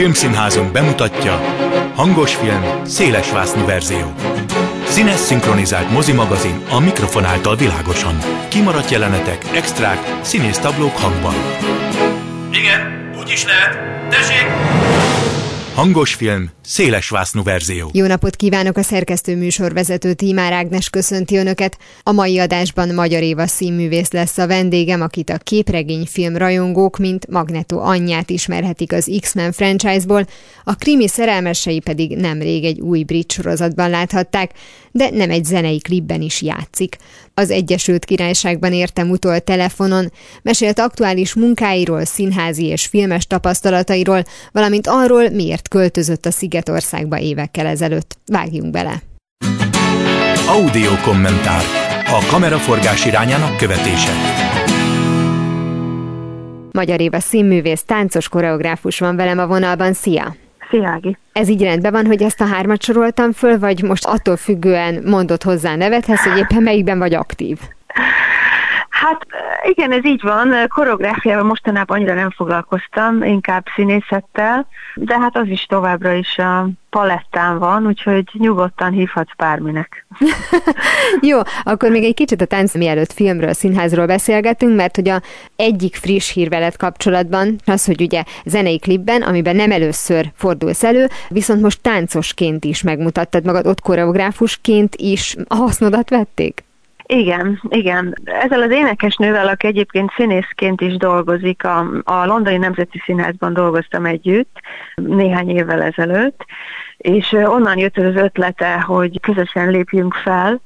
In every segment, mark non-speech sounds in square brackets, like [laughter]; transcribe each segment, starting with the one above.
Filmszínházunk bemutatja Hangos film, szélesvásznú verzió. Színes szinkronizált mozimagazin a mikrofon által világosan. Kimaradt jelenetek, extrák, színész táblók hangban. Igen, úgy is lehet. Tessék! Hangos film, szélesvásznú verzió. Jó napot kívánok a szerkesztő műsorvezető Tímár Ágnes köszönti Önöket. A mai adásban Magyar Éva színművész lesz a vendégem, akit a képregényfilm rajongók, mint Magneto anyját ismerhetik az X-Men franchise-ból, a krimi szerelmesei pedig nemrég egy új brit sorozatban láthatták, de nem egy zenei klipben is játszik. Az Egyesült Királyságban értem utol telefonon, mesélt aktuális munkáiról, színházi és filmes tapasztalatairól, valamint arról, miért költözött a Szigetországba évekkel ezelőtt. Vágjunk bele! Audio kommentár. A kameraforgás irányának követése. Magyar Éva színművész, táncos koreográfus van velem a vonalban. Szia! Szia, Ági. Ez így rendben van, hogy ezt a hármat soroltam föl, vagy most attól függően mondott hozzá nevethez, hogy éppen melyikben vagy aktív? Hát igen, ez így van. Koreográfiával mostanában annyira nem foglalkoztam, inkább színészettel, de hát az is továbbra is a palettán van, úgyhogy nyugodtan hívhatsz bárminek. [laughs] Jó, akkor még egy kicsit a tánc mielőtt filmről, színházról beszélgetünk, mert hogy a egyik friss hír veled kapcsolatban az, hogy ugye zenei klipben, amiben nem először fordulsz elő, viszont most táncosként is megmutattad magad, ott koreográfusként is hasznodat vették? Igen, igen. Ezzel az énekesnővel, aki egyébként színészként is dolgozik, a, a Londoni Nemzeti Színházban dolgoztam együtt néhány évvel ezelőtt, és onnan jött az ötlete, hogy közösen lépjünk fel,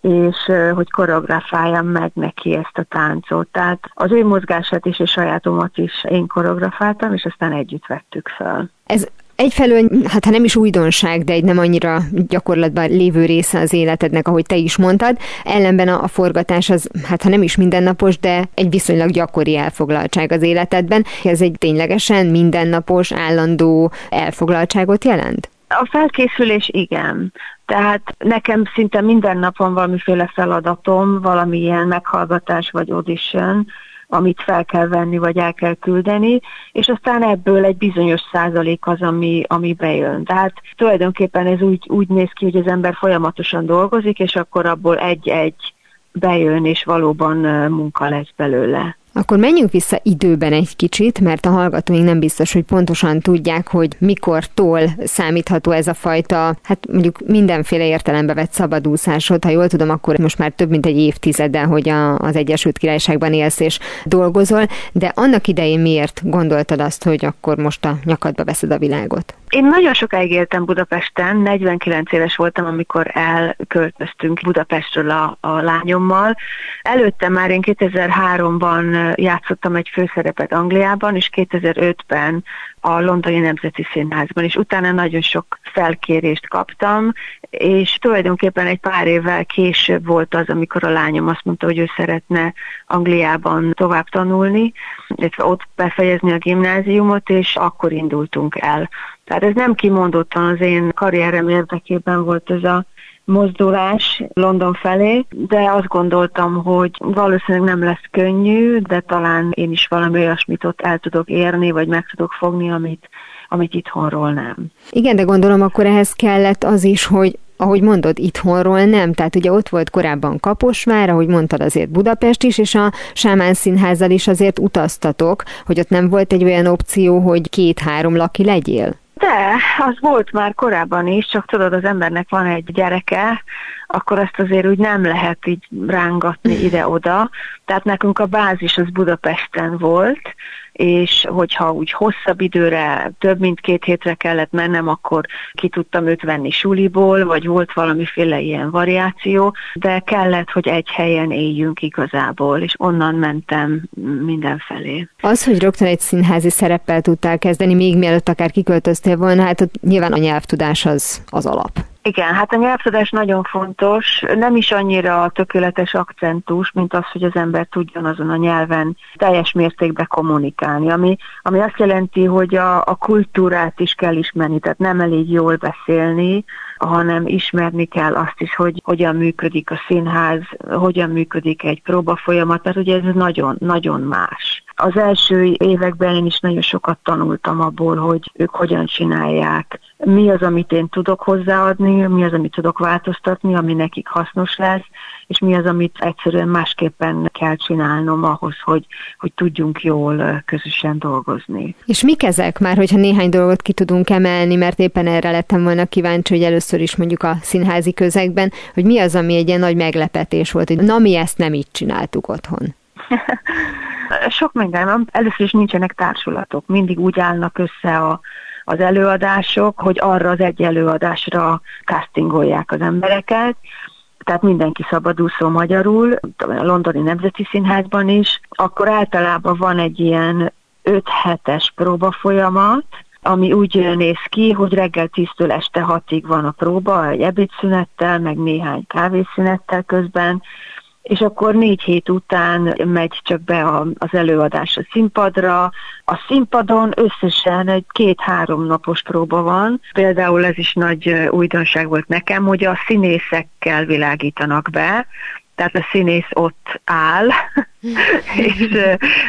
és hogy koreografáljam meg neki ezt a táncot. Tehát az ő mozgását is és sajátomat is én koreografáltam, és aztán együtt vettük fel. Ez egyfelől, hát ha nem is újdonság, de egy nem annyira gyakorlatban lévő része az életednek, ahogy te is mondtad. Ellenben a, a forgatás az, hát ha nem is mindennapos, de egy viszonylag gyakori elfoglaltság az életedben. Ez egy ténylegesen mindennapos, állandó elfoglaltságot jelent? A felkészülés igen. Tehát nekem szinte minden nap van valamiféle feladatom, valamilyen meghallgatás vagy audition, amit fel kell venni, vagy el kell küldeni, és aztán ebből egy bizonyos százalék az, ami, ami bejön. Tehát tulajdonképpen ez úgy, úgy néz ki, hogy az ember folyamatosan dolgozik, és akkor abból egy-egy bejön, és valóban munka lesz belőle. Akkor menjünk vissza időben egy kicsit, mert a hallgatóink nem biztos, hogy pontosan tudják, hogy mikortól számítható ez a fajta, hát mondjuk mindenféle értelembe vett szabadúszásod. Ha jól tudom, akkor most már több mint egy évtizeden, hogy a, az Egyesült Királyságban élsz és dolgozol, de annak idején miért gondoltad azt, hogy akkor most a nyakadba veszed a világot? Én nagyon sokáig éltem Budapesten, 49 éves voltam, amikor elköltöztünk Budapestről a, a lányommal. Előtte már én 2003-ban játszottam egy főszerepet Angliában, és 2005-ben a Londoni Nemzeti Színházban, és utána nagyon sok felkérést kaptam, és tulajdonképpen egy pár évvel később volt az, amikor a lányom azt mondta, hogy ő szeretne Angliában tovább tanulni, illetve ott befejezni a gimnáziumot, és akkor indultunk el. Tehát ez nem kimondottan az én karrierem érdekében volt ez a mozdulás London felé, de azt gondoltam, hogy valószínűleg nem lesz könnyű, de talán én is valami olyasmit ott el tudok érni, vagy meg tudok fogni, amit, amit itthonról nem. Igen, de gondolom akkor ehhez kellett az is, hogy ahogy mondod, itthonról nem. Tehát ugye ott volt korábban Kaposvár, ahogy mondtad azért Budapest is, és a Sámán Színházzal is azért utaztatok, hogy ott nem volt egy olyan opció, hogy két-három laki legyél? De, az volt már korábban is, csak tudod, az embernek van egy gyereke, akkor azt azért úgy nem lehet így rángatni ide-oda. Tehát nekünk a bázis az Budapesten volt, és hogyha úgy hosszabb időre, több mint két hétre kellett mennem, akkor ki tudtam őt venni suliból, vagy volt valamiféle ilyen variáció, de kellett, hogy egy helyen éljünk igazából, és onnan mentem mindenfelé. Az, hogy rögtön egy színházi szereppel tudtál kezdeni, még mielőtt akár kiköltöztél volna, hát nyilván a nyelvtudás az, az alap. Igen, hát a nyelvtudás nagyon fontos, nem is annyira a tökéletes akcentus, mint az, hogy az ember tudjon azon a nyelven teljes mértékben kommunikálni, ami, ami azt jelenti, hogy a, a kultúrát is kell ismerni, tehát nem elég jól beszélni, hanem ismerni kell azt is, hogy hogyan működik a színház, hogyan működik egy próba folyamat, mert ugye ez nagyon, nagyon más. Az első években én is nagyon sokat tanultam abból, hogy ők hogyan csinálják, mi az, amit én tudok hozzáadni, mi az, amit tudok változtatni, ami nekik hasznos lesz, és mi az, amit egyszerűen másképpen kell csinálnom ahhoz, hogy, hogy tudjunk jól közösen dolgozni. És mik ezek már, hogyha néhány dolgot ki tudunk emelni, mert éppen erre lettem volna kíváncsi, hogy először is mondjuk a színházi közegben, hogy mi az, ami egy ilyen nagy meglepetés volt, hogy na mi ezt nem így csináltuk otthon. [laughs] Sok minden. Először is nincsenek társulatok. Mindig úgy állnak össze a, az előadások, hogy arra az egy előadásra castingolják az embereket, tehát mindenki szabadúszó magyarul, a Londoni Nemzeti Színházban is, akkor általában van egy ilyen 5 hetes próba folyamat, ami úgy néz ki, hogy reggel 10-től este 6-ig van a próba, egy ebédszünettel, meg néhány kávészünettel közben, és akkor négy hét után megy csak be a, az előadás a színpadra. A színpadon összesen egy két-három napos próba van. Például ez is nagy újdonság volt nekem, hogy a színészekkel világítanak be, tehát a színész ott áll, [laughs] és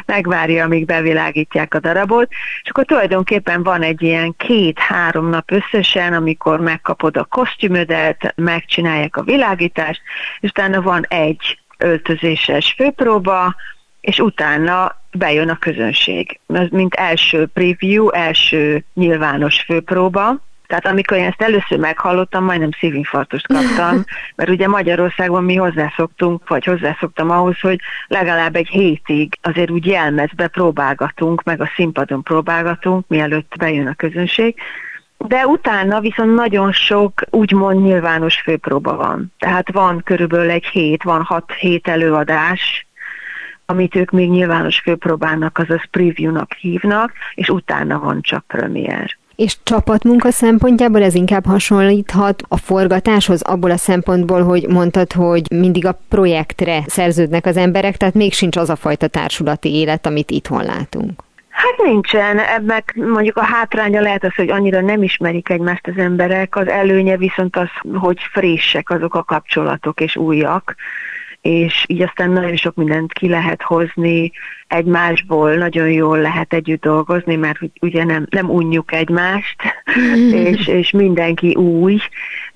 megvárja, amíg bevilágítják a darabot, és akkor tulajdonképpen van egy ilyen két-három nap összesen, amikor megkapod a kosztümödet, megcsinálják a világítást, és utána van egy öltözéses főpróba, és utána bejön a közönség. Ez mint első preview, első nyilvános főpróba, tehát amikor én ezt először meghallottam, majdnem szívinfarktust kaptam, [laughs] mert ugye Magyarországon mi hozzászoktunk, vagy hozzászoktam ahhoz, hogy legalább egy hétig azért úgy jelmezbe próbálgatunk, meg a színpadon próbálgatunk, mielőtt bejön a közönség, de utána viszont nagyon sok úgymond nyilvános főpróba van. Tehát van körülbelül egy hét, van hat hét előadás, amit ők még nyilvános főpróbának, azaz preview-nak hívnak, és utána van csak premier. És csapatmunka szempontjából ez inkább hasonlíthat a forgatáshoz abból a szempontból, hogy mondtad, hogy mindig a projektre szerződnek az emberek, tehát még sincs az a fajta társulati élet, amit itthon látunk. Hát nincsen, ebben mondjuk a hátránya lehet az, hogy annyira nem ismerik egymást az emberek, az előnye viszont az, hogy frissek azok a kapcsolatok és újak, és így aztán nagyon sok mindent ki lehet hozni. Egymásból, nagyon jól lehet együtt dolgozni, mert ugye nem, nem unjuk egymást, [laughs] és, és mindenki új,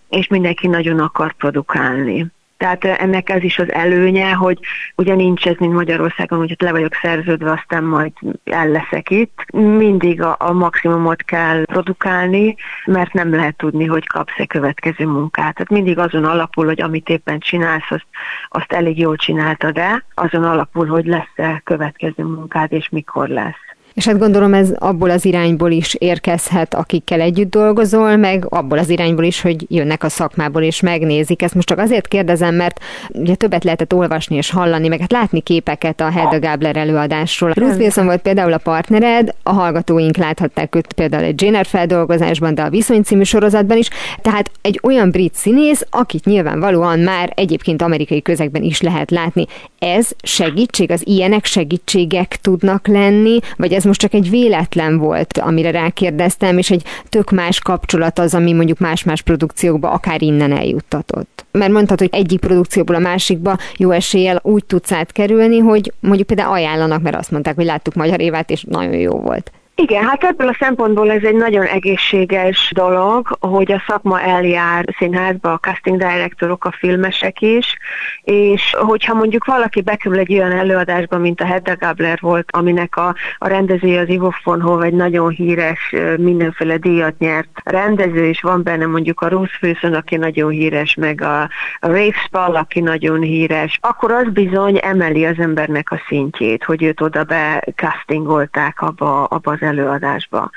és mindenki nagyon akar produkálni. Tehát ennek ez is az előnye, hogy ugye nincs ez, mint Magyarországon, hogy le vagyok szerződve, aztán majd el leszek itt. Mindig a, a maximumot kell produkálni, mert nem lehet tudni, hogy kapsz-e következő munkát. Tehát mindig azon alapul, hogy amit éppen csinálsz, azt, azt elég jól csináltad de azon alapul, hogy lesz-e következő munkád, és mikor lesz. És hát gondolom ez abból az irányból is érkezhet, akikkel együtt dolgozol, meg abból az irányból is, hogy jönnek a szakmából és megnézik. Ezt most csak azért kérdezem, mert ugye többet lehetett olvasni és hallani, meg hát látni képeket a Hedda Gabler előadásról. Bruce Wilson volt például a partnered, a hallgatóink láthatták őt például egy Jenner feldolgozásban, de a Viszony című sorozatban is. Tehát egy olyan brit színész, akit nyilvánvalóan már egyébként amerikai közegben is lehet látni. Ez segítség, az ilyenek segítségek tudnak lenni, vagy ez ez most csak egy véletlen volt, amire rákérdeztem, és egy tök más kapcsolat az, ami mondjuk más-más produkciókba akár innen eljuttatott. Mert mondtad, hogy egyik produkcióból a másikba jó eséllyel úgy tudsz átkerülni, hogy mondjuk például ajánlanak, mert azt mondták, hogy láttuk Magyar Évát, és nagyon jó volt. Igen, hát ebből a szempontból ez egy nagyon egészséges dolog, hogy a szakma eljár színházba, a casting directorok, a filmesek is, és hogyha mondjuk valaki bekerül egy olyan előadásba, mint a Hedda Gabler volt, aminek a, a rendezője az Ivo von Hov egy nagyon híres, mindenféle díjat nyert rendező, és van benne mondjuk a Ruth Wilson, aki nagyon híres, meg a, a Rafe Spall, aki nagyon híres, akkor az bizony emeli az embernek a szintjét, hogy őt oda be castingolták abba, abba az előadásba.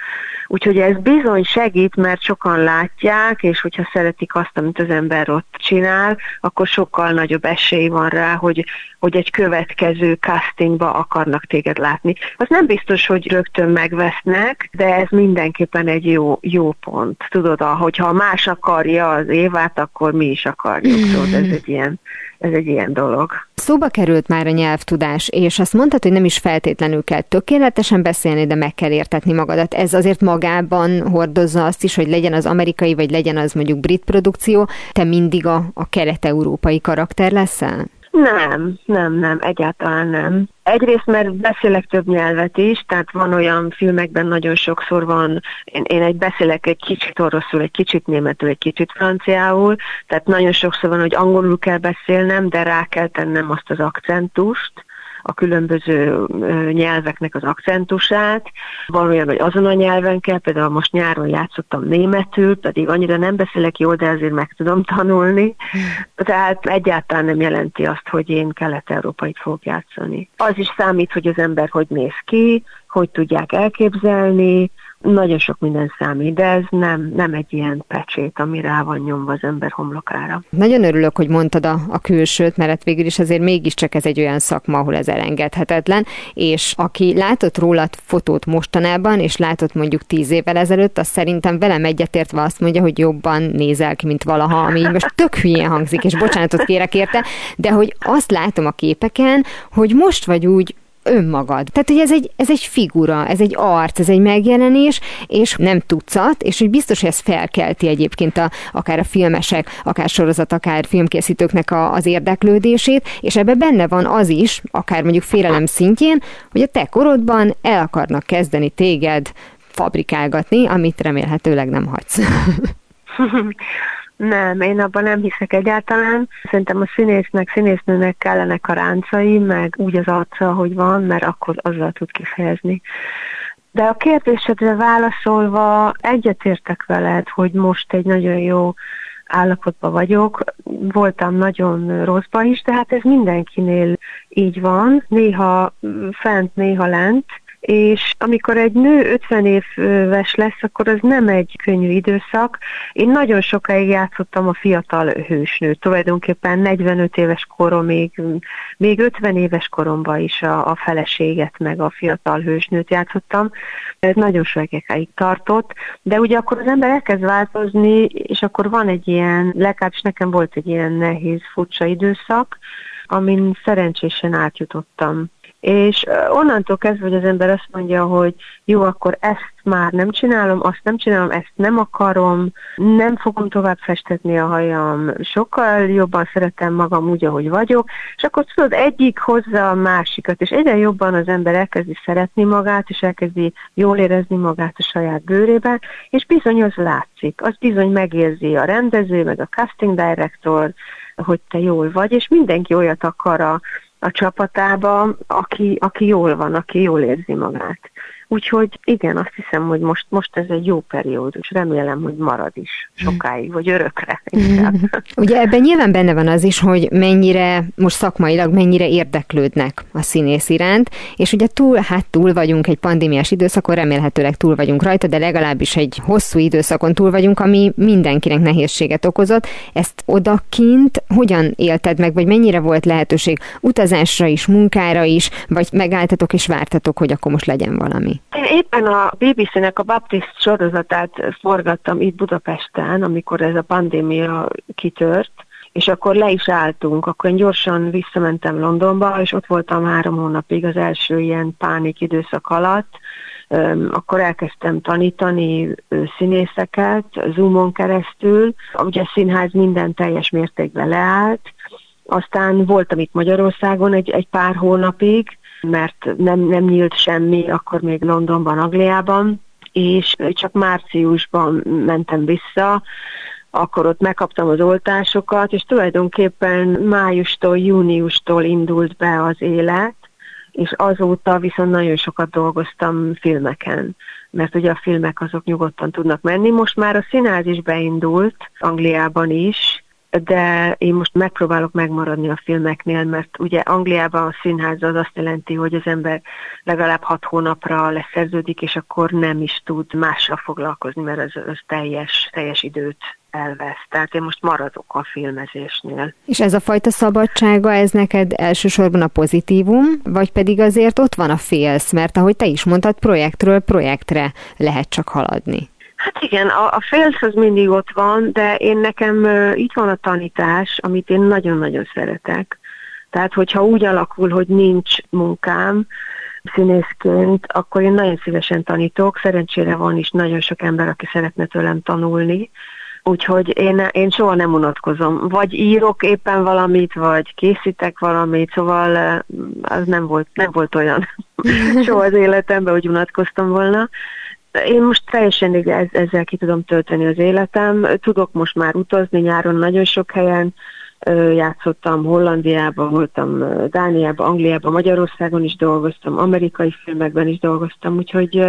Úgyhogy ez bizony segít, mert sokan látják, és hogyha szeretik azt, amit az ember ott csinál, akkor sokkal nagyobb esély van rá, hogy, hogy egy következő castingba akarnak téged látni. Az nem biztos, hogy rögtön megvesznek, de ez mindenképpen egy jó, jó pont. Tudod, hogyha más akarja az évát, akkor mi is akarjuk. Szóval ez egy ilyen ez egy ilyen dolog. Szóba került már a nyelvtudás, és azt mondtad, hogy nem is feltétlenül kell tökéletesen beszélni, de meg kell értetni magadat. Ez azért magában hordozza azt is, hogy legyen az amerikai, vagy legyen az mondjuk brit produkció, te mindig a, a kelet-európai karakter leszel? Nem, nem, nem, egyáltalán nem. Egyrészt, mert beszélek több nyelvet is, tehát van olyan filmekben nagyon sokszor van, én, én egy beszélek egy kicsit oroszul, egy kicsit németül, egy kicsit franciául, tehát nagyon sokszor van, hogy angolul kell beszélnem, de rá kell tennem azt az akcentust, a különböző nyelveknek az akcentusát. Olyan, hogy azon a nyelven kell, például most nyáron játszottam németül, pedig annyira nem beszélek jól, de azért meg tudom tanulni. Tehát egyáltalán nem jelenti azt, hogy én kelet-európait fogok játszani. Az is számít, hogy az ember hogy néz ki, hogy tudják elképzelni, nagyon sok minden számít, de ez nem, nem egy ilyen pecsét, ami rá van nyomva az ember homlokára. Nagyon örülök, hogy mondtad a, a külsőt, mert hát végül is azért mégiscsak ez egy olyan szakma, ahol ez elengedhetetlen, és aki látott rólad fotót mostanában, és látott mondjuk tíz évvel ezelőtt, az szerintem velem egyetértve azt mondja, hogy jobban nézel ki, mint valaha, ami most tök hülyén hangzik, és bocsánatot kérek érte, de hogy azt látom a képeken, hogy most vagy úgy önmagad. Tehát, hogy ez egy, ez egy figura, ez egy arc, ez egy megjelenés, és nem tucat, és hogy biztos, hogy ez felkelti egyébként a, akár a filmesek, akár sorozat, akár filmkészítőknek a, az érdeklődését, és ebbe benne van az is, akár mondjuk félelem szintjén, hogy a te korodban el akarnak kezdeni téged fabrikálgatni, amit remélhetőleg nem hagysz. [laughs] Nem, én abban nem hiszek egyáltalán. Szerintem a színésznek, színésznőnek kellenek a ráncai, meg úgy az arca, hogy van, mert akkor azzal tud kifejezni. De a kérdésedre válaszolva egyetértek veled, hogy most egy nagyon jó állapotban vagyok. Voltam nagyon rosszba is, de hát ez mindenkinél így van. Néha fent, néha lent és amikor egy nő 50 éves lesz, akkor az nem egy könnyű időszak. Én nagyon sokáig játszottam a fiatal hősnőt, tulajdonképpen 45 éves koromig, még 50 éves koromban is a, a feleséget, meg a fiatal hősnőt játszottam. Ez nagyon sokáig tartott, de ugye akkor az ember elkezd változni, és akkor van egy ilyen, legalábbis nekem volt egy ilyen nehéz, furcsa időszak, amin szerencsésen átjutottam és onnantól kezdve, hogy az ember azt mondja, hogy jó, akkor ezt már nem csinálom, azt nem csinálom, ezt nem akarom, nem fogom tovább festetni a hajam, sokkal jobban szeretem magam úgy, ahogy vagyok, és akkor tudod, egyik hozza a másikat, és egyre jobban az ember elkezdi szeretni magát, és elkezdi jól érezni magát a saját bőrébe, és bizony az látszik, az bizony megérzi a rendező, meg a casting director, hogy te jól vagy, és mindenki olyat akar a a csapatába, aki, aki jól van, aki jól érzi magát. Úgyhogy igen, azt hiszem, hogy most, most ez egy jó periódus. Remélem, hogy marad is sokáig, vagy örökre. Ugye ebben nyilván benne van az is, hogy mennyire, most szakmailag mennyire érdeklődnek a színész iránt, és ugye túl, hát túl vagyunk egy pandémiás időszakon, remélhetőleg túl vagyunk rajta, de legalábbis egy hosszú időszakon túl vagyunk, ami mindenkinek nehézséget okozott. Ezt odakint hogyan élted meg, vagy mennyire volt lehetőség utazásra is, munkára is, vagy megálltatok és vártatok, hogy akkor most legyen valami? Én éppen a BBC-nek a Baptist sorozatát forgattam itt Budapesten, amikor ez a pandémia kitört, és akkor le is álltunk, akkor én gyorsan visszamentem Londonba, és ott voltam három hónapig az első ilyen pánik időszak alatt, akkor elkezdtem tanítani színészeket Zoomon keresztül. Ugye a színház minden teljes mértékben leállt, aztán voltam itt Magyarországon egy, egy pár hónapig, mert nem, nem nyílt semmi, akkor még Londonban, Angliában, és csak márciusban mentem vissza, akkor ott megkaptam az oltásokat, és tulajdonképpen májustól, júniustól indult be az élet, és azóta viszont nagyon sokat dolgoztam filmeken, mert ugye a filmek azok nyugodtan tudnak menni. Most már a színház is beindult, Angliában is, de én most megpróbálok megmaradni a filmeknél, mert ugye Angliában a színház az azt jelenti, hogy az ember legalább hat hónapra leszerződik, és akkor nem is tud mással foglalkozni, mert az, az teljes, teljes időt elvesz. Tehát én most maradok a filmezésnél. És ez a fajta szabadsága, ez neked elsősorban a pozitívum, vagy pedig azért ott van a félsz, mert ahogy te is mondtad, projektről projektre lehet csak haladni? Hát igen, a, a félsz az mindig ott van, de én nekem uh, itt van a tanítás, amit én nagyon-nagyon szeretek. Tehát, hogyha úgy alakul, hogy nincs munkám színészként, akkor én nagyon szívesen tanítok. Szerencsére van is nagyon sok ember, aki szeretne tőlem tanulni, Úgyhogy én, én soha nem unatkozom. Vagy írok éppen valamit, vagy készítek valamit, szóval az nem volt, nem volt olyan [laughs] [laughs] soha az életemben, hogy unatkoztam volna. Én most teljesen ezzel ki tudom tölteni az életem. Tudok most már utazni nyáron nagyon sok helyen, játszottam Hollandiában, voltam Dániában, Angliában, Magyarországon is dolgoztam, amerikai filmekben is dolgoztam, úgyhogy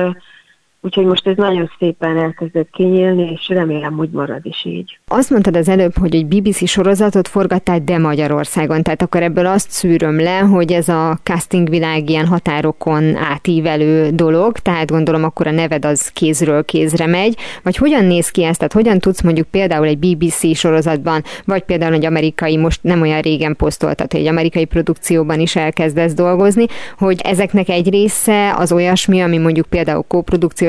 Úgyhogy most ez nagyon szépen elkezdett kinyílni, és remélem, hogy marad is így. Azt mondtad az előbb, hogy egy BBC sorozatot forgattál, de Magyarországon. Tehát akkor ebből azt szűröm le, hogy ez a casting világ ilyen határokon átívelő dolog, tehát gondolom akkor a neved az kézről kézre megy. Vagy hogyan néz ki ez? Tehát hogyan tudsz mondjuk például egy BBC sorozatban, vagy például egy amerikai, most nem olyan régen posztoltat, egy amerikai produkcióban is elkezdesz dolgozni, hogy ezeknek egy része az olyasmi, ami mondjuk például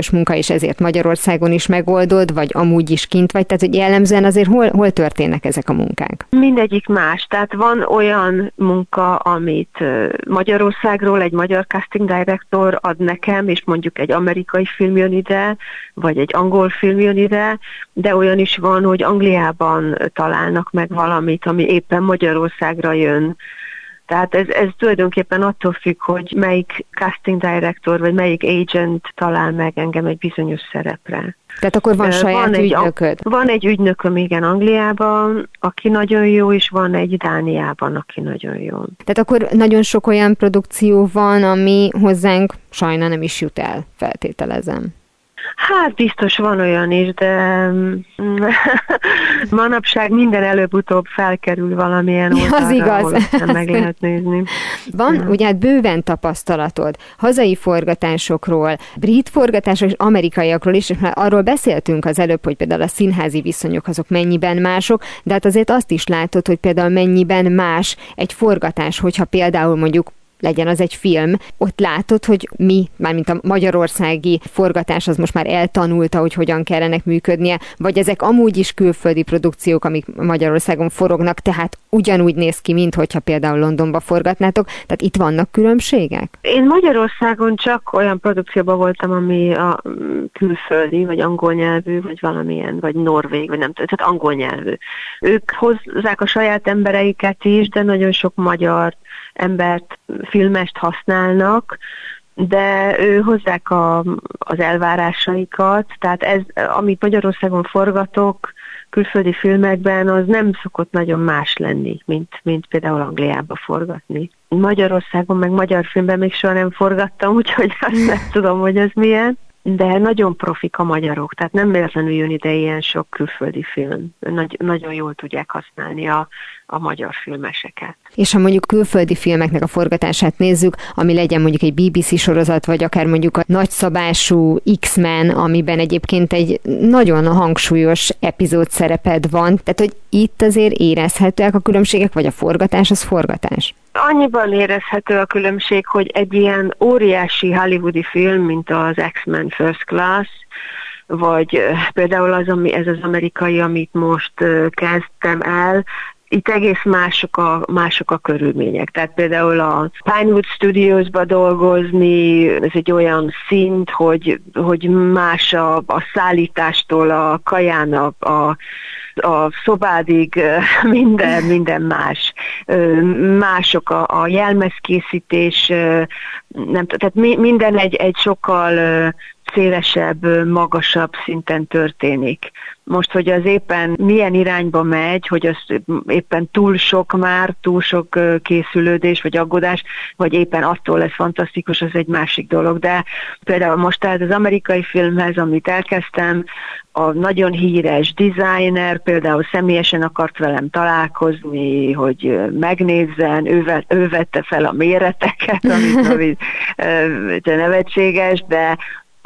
kóprodukciós munka, és ezért Magyarországon is megoldod, vagy amúgy is kint vagy, tehát hogy jellemzően azért hol, hol történnek ezek a munkák? Mindegyik más, tehát van olyan munka, amit Magyarországról egy magyar casting director ad nekem, és mondjuk egy amerikai film jön ide, vagy egy angol film jön ide, de olyan is van, hogy Angliában találnak meg valamit, ami éppen Magyarországra jön, tehát ez, ez tulajdonképpen attól függ, hogy melyik casting director, vagy melyik agent talál meg engem egy bizonyos szerepre. Tehát akkor van saját van egy, ügynököd? Van egy ügynököm, igen, Angliában, aki nagyon jó, és van egy Dániában, aki nagyon jó. Tehát akkor nagyon sok olyan produkció van, ami hozzánk sajna nem is jut el, feltételezem. Hát biztos van olyan is, de mm, [laughs] manapság minden előbb-utóbb felkerül valamilyen oldalra, Az igaz. meg [laughs] lehet nézni. Van ja. ugye hát bőven tapasztalatod hazai forgatásokról, brit forgatásokról és amerikaiakról is, és már arról beszéltünk az előbb, hogy például a színházi viszonyok azok mennyiben mások, de hát azért azt is látod, hogy például mennyiben más egy forgatás, hogyha például mondjuk legyen az egy film, ott látod, hogy mi, mármint a magyarországi forgatás az most már eltanulta, hogy hogyan kellene működnie, vagy ezek amúgy is külföldi produkciók, amik Magyarországon forognak, tehát ugyanúgy néz ki, mint hogyha például Londonba forgatnátok, tehát itt vannak különbségek? Én Magyarországon csak olyan produkcióban voltam, ami a külföldi, vagy angol nyelvű, vagy valamilyen, vagy norvég, vagy nem tudom, tehát angol nyelvű. Ők hozzák a saját embereiket is, de nagyon sok magyar embert, filmest használnak, de ő hozzák a, az elvárásaikat, tehát ez, amit Magyarországon forgatok, külföldi filmekben, az nem szokott nagyon más lenni, mint, mint például Angliába forgatni. Magyarországon meg magyar filmben még soha nem forgattam, [laughs] úgyhogy azt nem tudom, hogy ez milyen de nagyon profik a magyarok, tehát nem véletlenül jön ide ilyen sok külföldi film. Nagy, nagyon jól tudják használni a, a magyar filmeseket. És ha mondjuk külföldi filmeknek a forgatását nézzük, ami legyen mondjuk egy BBC sorozat, vagy akár mondjuk a nagyszabású X-Men, amiben egyébként egy nagyon hangsúlyos epizód szereped van, tehát hogy itt azért érezhetőek a különbségek, vagy a forgatás az forgatás? Annyiban érezhető a különbség, hogy egy ilyen óriási hollywoodi film, mint az X-Men First Class, vagy például az, ami, ez az amerikai, amit most kezdtem el, itt egész mások a, mások a körülmények. Tehát például a Pinewood Studios-ba dolgozni, ez egy olyan szint, hogy, hogy más a, a szállítástól, a kaján, a, a, a szobádig, [laughs] minden, minden más. Mások a, a jelmezkészítés, nem, tehát minden egy, egy sokkal szélesebb, magasabb szinten történik. Most, hogy az éppen milyen irányba megy, hogy az éppen túl sok már, túl sok készülődés vagy aggódás, vagy éppen attól lesz fantasztikus, az egy másik dolog. De például most tehát az amerikai filmhez, amit elkezdtem, a nagyon híres designer például személyesen akart velem találkozni, hogy megnézzen, ő, ő vette fel a méreteket, amit, [laughs] amit nevetséges, de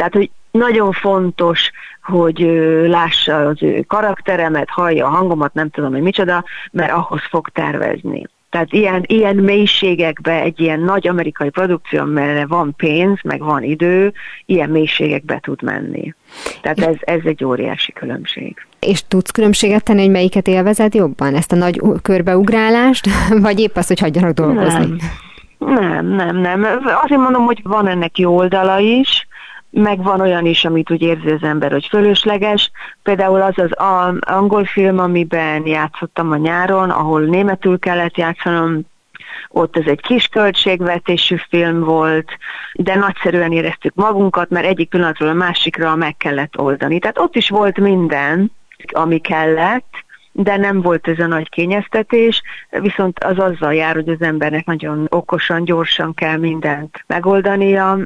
tehát, hogy nagyon fontos, hogy lássa az ő karakteremet, hallja a hangomat, nem tudom, hogy micsoda, mert ahhoz fog tervezni. Tehát ilyen, ilyen mélységekbe egy ilyen nagy amerikai produkció, mert van pénz, meg van idő, ilyen mélységekbe tud menni. Tehát ez, ez egy óriási különbség. És tudsz különbséget tenni, hogy melyiket élvezed jobban? Ezt a nagy körbeugrálást, [laughs] vagy épp azt, hogy hagyjanak dolgozni? Nem, nem, nem. nem. Azért mondom, hogy van ennek jó oldala is, meg van olyan is, amit úgy érzi az ember, hogy fölösleges. Például az az angol film, amiben játszottam a nyáron, ahol németül kellett játszanom, ott ez egy kis költségvetésű film volt, de nagyszerűen éreztük magunkat, mert egyik pillanatról a másikra meg kellett oldani. Tehát ott is volt minden, ami kellett, de nem volt ez a nagy kényeztetés, viszont az azzal jár, hogy az embernek nagyon okosan, gyorsan kell mindent megoldania,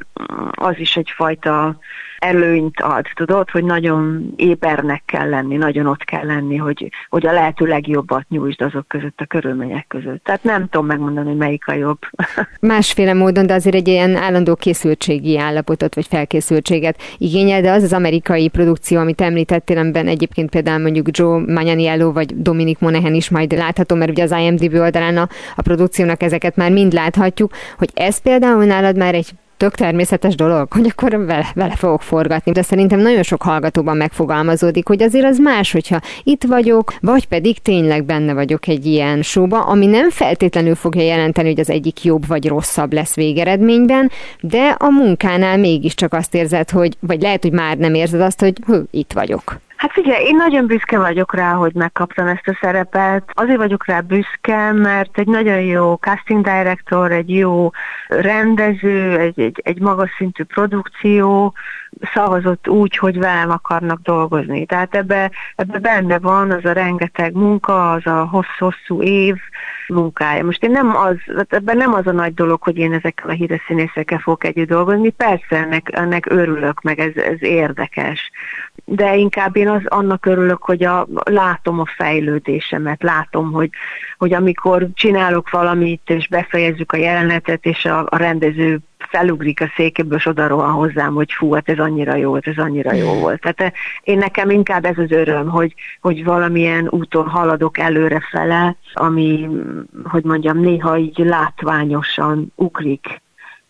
az is egyfajta előnyt ad, tudod, hogy nagyon ébernek kell lenni, nagyon ott kell lenni, hogy, hogy a lehető legjobbat nyújtsd azok között, a körülmények között. Tehát nem tudom megmondani, hogy melyik a jobb. [laughs] Másféle módon, de azért egy ilyen állandó készültségi állapotot, vagy felkészültséget igényel, de az az amerikai produkció, amit említettél, amiben egyébként például mondjuk Joe Manganiello vagy Dominic Monaghan is majd látható, mert ugye az IMDb oldalán a, a produkciónak ezeket már mind láthatjuk, hogy ez például nálad már egy tök természetes dolog, hogy akkor vele, vele fogok forgatni. De szerintem nagyon sok hallgatóban megfogalmazódik, hogy azért az más, hogyha itt vagyok, vagy pedig tényleg benne vagyok egy ilyen showba, ami nem feltétlenül fogja jelenteni, hogy az egyik jobb vagy rosszabb lesz végeredményben, de a munkánál mégiscsak azt érzed, hogy, vagy lehet, hogy már nem érzed azt, hogy hú, itt vagyok. Hát figyelj, én nagyon büszke vagyok rá, hogy megkaptam ezt a szerepet. Azért vagyok rá büszke, mert egy nagyon jó casting director, egy jó rendező, egy, egy, egy magas szintű produkció szavazott úgy, hogy velem akarnak dolgozni. Tehát ebbe, ebbe benne van az a rengeteg munka, az a hosszú-hosszú év munkája. Most én nem az, ebben nem az a nagy dolog, hogy én ezekkel a híres színészekkel fogok együtt dolgozni. Persze ennek, ennek örülök, meg ez, ez érdekes de inkább én az, annak örülök, hogy a, látom a fejlődésemet, látom, hogy, hogy amikor csinálok valamit, és befejezzük a jelenetet, és a, a rendező felugrik a székéből, és oda rohan hozzám, hogy fú, hát ez annyira jó volt, ez annyira jó volt. Tehát eh, én nekem inkább ez az öröm, hogy, hogy valamilyen úton haladok előrefele, ami, hogy mondjam, néha így látványosan ugrik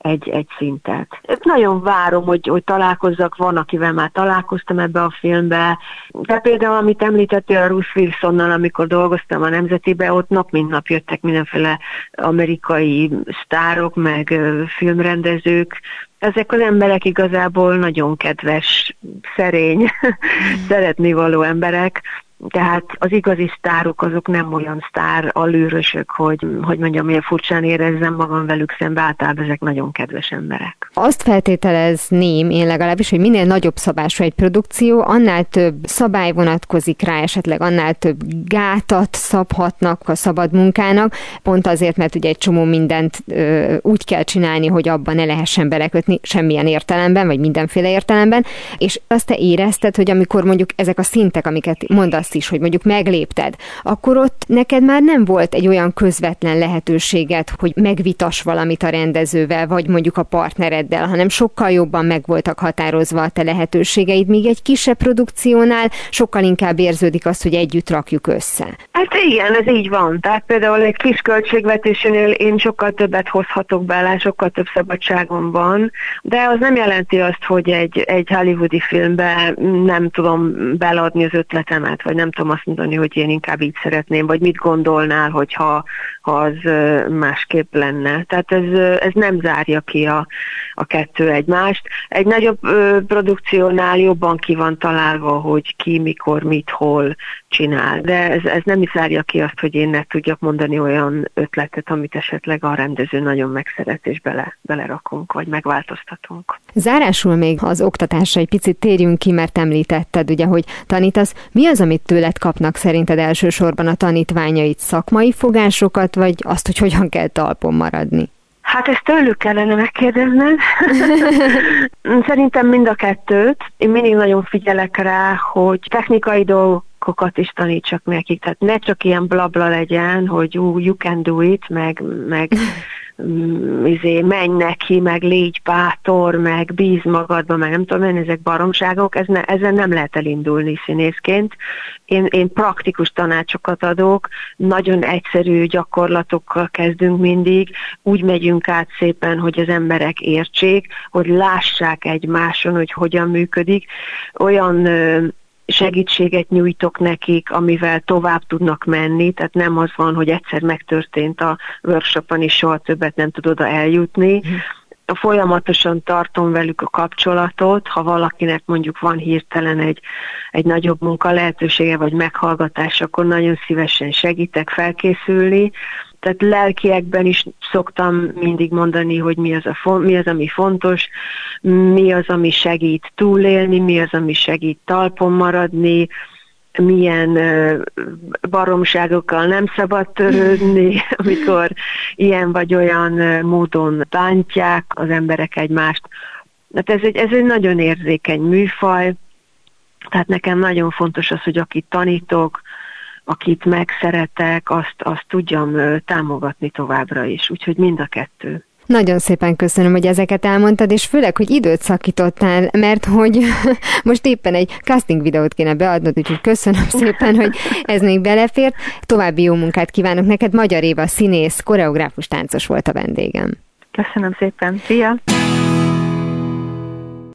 egy, egy szintet. Nagyon várom, hogy, hogy találkozzak, van, akivel már találkoztam ebbe a filmbe, de például, amit említettél a Bruce Wilsonnal, amikor dolgoztam a Nemzetibe, ott nap mint nap jöttek mindenféle amerikai sztárok, meg filmrendezők, ezek az emberek igazából nagyon kedves, szerény, [laughs] szeretni való emberek, tehát az igazi sztárok azok nem olyan sztár allőrösök, hogy, hogy mondjam, milyen furcsán érezzem magam velük szembe, általában ezek nagyon kedves emberek. Azt feltételezném én legalábbis, hogy minél nagyobb szabású egy produkció, annál több szabály vonatkozik rá, esetleg annál több gátat szabhatnak a szabad munkának, pont azért, mert ugye egy csomó mindent ö, úgy kell csinálni, hogy abban ne lehessen belekötni semmilyen értelemben, vagy mindenféle értelemben, és azt te érezted, hogy amikor mondjuk ezek a szintek, amiket mondasz, azt is, hogy mondjuk meglépted, akkor ott neked már nem volt egy olyan közvetlen lehetőséget, hogy megvitas valamit a rendezővel, vagy mondjuk a partnereddel, hanem sokkal jobban meg voltak határozva a te lehetőségeid, míg egy kisebb produkciónál sokkal inkább érződik az, hogy együtt rakjuk össze. Hát igen, ez így van. Tehát például egy kis költségvetésnél én sokkal többet hozhatok bele, sokkal több szabadságom van, de az nem jelenti azt, hogy egy, egy hollywoodi filmbe nem tudom beladni az ötletemet, vagy nem tudom azt mondani, hogy én inkább így szeretném, vagy mit gondolnál, hogyha ha az másképp lenne. Tehát ez, ez nem zárja ki a, a kettő egymást. Egy nagyobb produkciónál jobban ki van találva, hogy ki, mikor, mit, hol csinál. De ez, ez nem is zárja ki azt, hogy én ne tudjak mondani olyan ötletet, amit esetleg a rendező nagyon megszeret, és bele, belerakunk, vagy megváltoztatunk. Zárásul még az oktatásra egy picit térjünk ki, mert említetted, ugye, hogy tanítasz. Mi az, amit tőled kapnak szerinted elsősorban a tanítványait? Szakmai fogásokat, vagy azt, hogy hogyan kell talpon maradni? Hát ezt tőlük kellene megkérdezned. [laughs] Szerintem mind a kettőt. Én mindig nagyon figyelek rá, hogy technikai dolgokat is tanítsak nekik. Tehát ne csak ilyen blabla legyen, hogy uh, you can do it, meg, meg izé, menj neki, meg légy bátor, meg bíz magadba, meg nem tudom én, ezek baromságok, ez ne, ezen nem lehet elindulni színészként. Én, én praktikus tanácsokat adok, nagyon egyszerű gyakorlatokkal kezdünk mindig, úgy megyünk át szépen, hogy az emberek értsék, hogy lássák egymáson, hogy hogyan működik. Olyan segítséget nyújtok nekik, amivel tovább tudnak menni, tehát nem az van, hogy egyszer megtörtént a workshopon, és soha többet nem tud oda eljutni, folyamatosan tartom velük a kapcsolatot, ha valakinek mondjuk van hirtelen egy, egy nagyobb munka lehetősége, vagy meghallgatás, akkor nagyon szívesen segítek felkészülni. Tehát lelkiekben is szoktam mindig mondani, hogy mi az, a, mi az, ami fontos, mi az, ami segít túlélni, mi az, ami segít talpon maradni, milyen baromságokkal nem szabad törődni, [laughs] amikor ilyen vagy olyan módon bántják az emberek egymást. Hát ez egy, ez egy nagyon érzékeny műfaj, tehát nekem nagyon fontos az, hogy akit tanítok, akit megszeretek, azt, azt tudjam támogatni továbbra is. Úgyhogy mind a kettő. Nagyon szépen köszönöm, hogy ezeket elmondtad, és főleg, hogy időt szakítottál, mert hogy [laughs] most éppen egy casting videót kéne beadnod, úgyhogy köszönöm szépen, hogy ez még belefért. További jó munkát kívánok neked. Magyar Éva színész, koreográfus, táncos volt a vendégem. Köszönöm szépen. Szia!